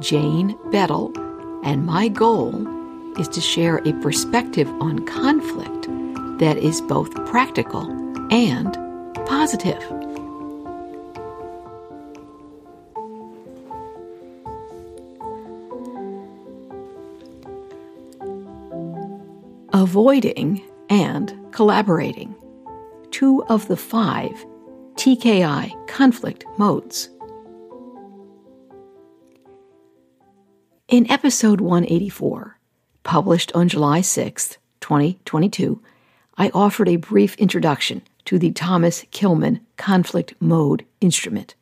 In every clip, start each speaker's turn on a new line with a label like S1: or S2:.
S1: Jane Bettel, and my goal is to share a perspective on conflict that is both practical and positive. Avoiding and collaborating, two of the five TKI conflict modes. In episode 184, published on July 6, 2022, I offered a brief introduction to the Thomas Kilmann conflict mode instrument.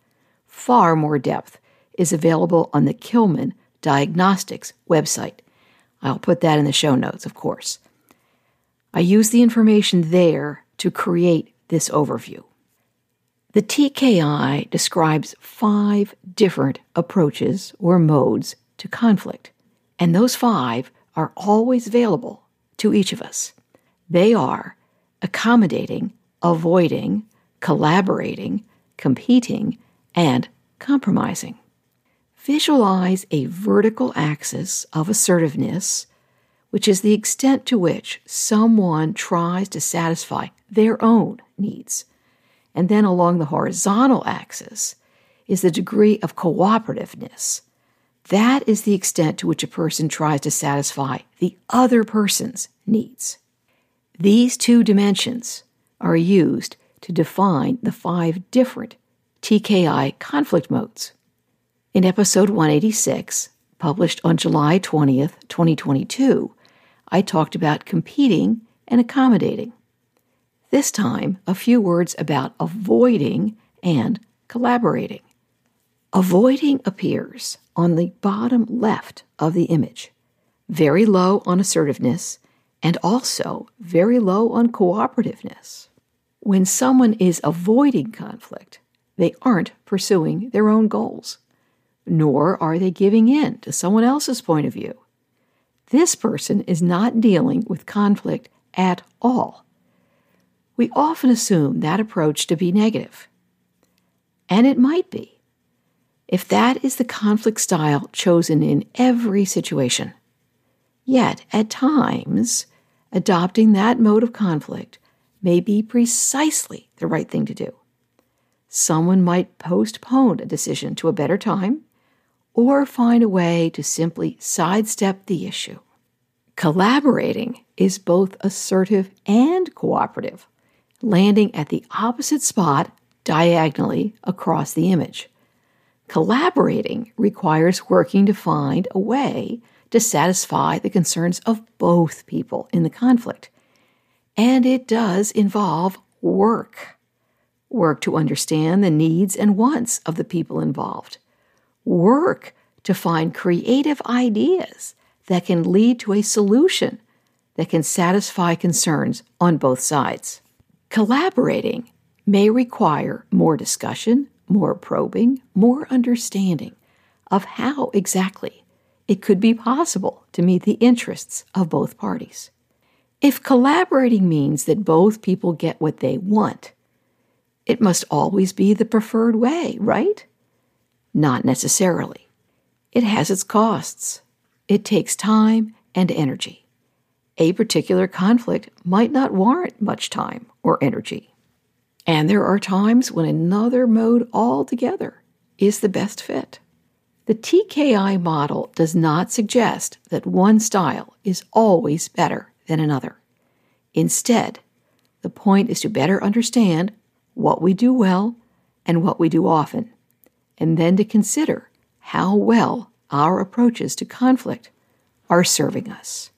S1: Far more depth is available on the Kilmann Diagnostics website. I'll put that in the show notes, of course. I use the information there to create this overview. The TKI describes five different approaches or modes to conflict. And those five are always available to each of us. They are accommodating, avoiding, collaborating, competing, and compromising. Visualize a vertical axis of assertiveness, which is the extent to which someone tries to satisfy their own needs. And then along the horizontal axis is the degree of cooperativeness, that is the extent to which a person tries to satisfy the other person's needs. These two dimensions are used to define the five different TKI conflict modes. In episode 186, published on July 20th, 2022, I talked about competing and accommodating. This time, a few words about avoiding and collaborating. Avoiding appears on the bottom left of the image, very low on assertiveness and also very low on cooperativeness. When someone is avoiding conflict, they aren't pursuing their own goals, nor are they giving in to someone else's point of view. This person is not dealing with conflict at all. We often assume that approach to be negative, and it might be if that is the conflict style chosen in every situation. Yet, at times, adopting that mode of conflict may be precisely the right thing to do. Someone might postpone a decision to a better time or find a way to simply sidestep the issue. Collaborating is both assertive and cooperative, landing at the opposite spot diagonally across the image. Collaborating requires working to find a way to satisfy the concerns of both people in the conflict. And it does involve work. Work to understand the needs and wants of the people involved. Work to find creative ideas that can lead to a solution that can satisfy concerns on both sides. Collaborating may require more discussion, more probing, more understanding of how exactly it could be possible to meet the interests of both parties. If collaborating means that both people get what they want, it must always be the preferred way, right? Not necessarily. It has its costs. It takes time and energy. A particular conflict might not warrant much time or energy. And there are times when another mode altogether is the best fit. The TKI model does not suggest that one style is always better than another. Instead, the point is to better understand what we do well and what we do often, and then to consider how well our approaches to conflict are serving us.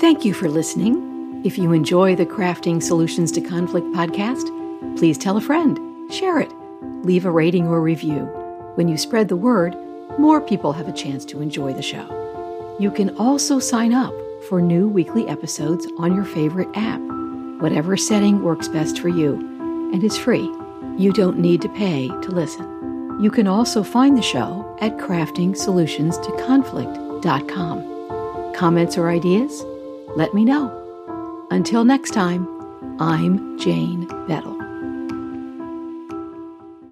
S1: Thank you for listening. If you enjoy the Crafting Solutions to Conflict podcast, please tell a friend, share it, leave a rating or review. When you spread the word, more people have a chance to enjoy the show. You can also sign up for new weekly episodes on your favorite app, whatever setting works best for you, and is free. You don't need to pay to listen. You can also find the show at craftingsolutionstoconflict.com. Comments or ideas? Let me know. Until next time, I'm Jane Bettle.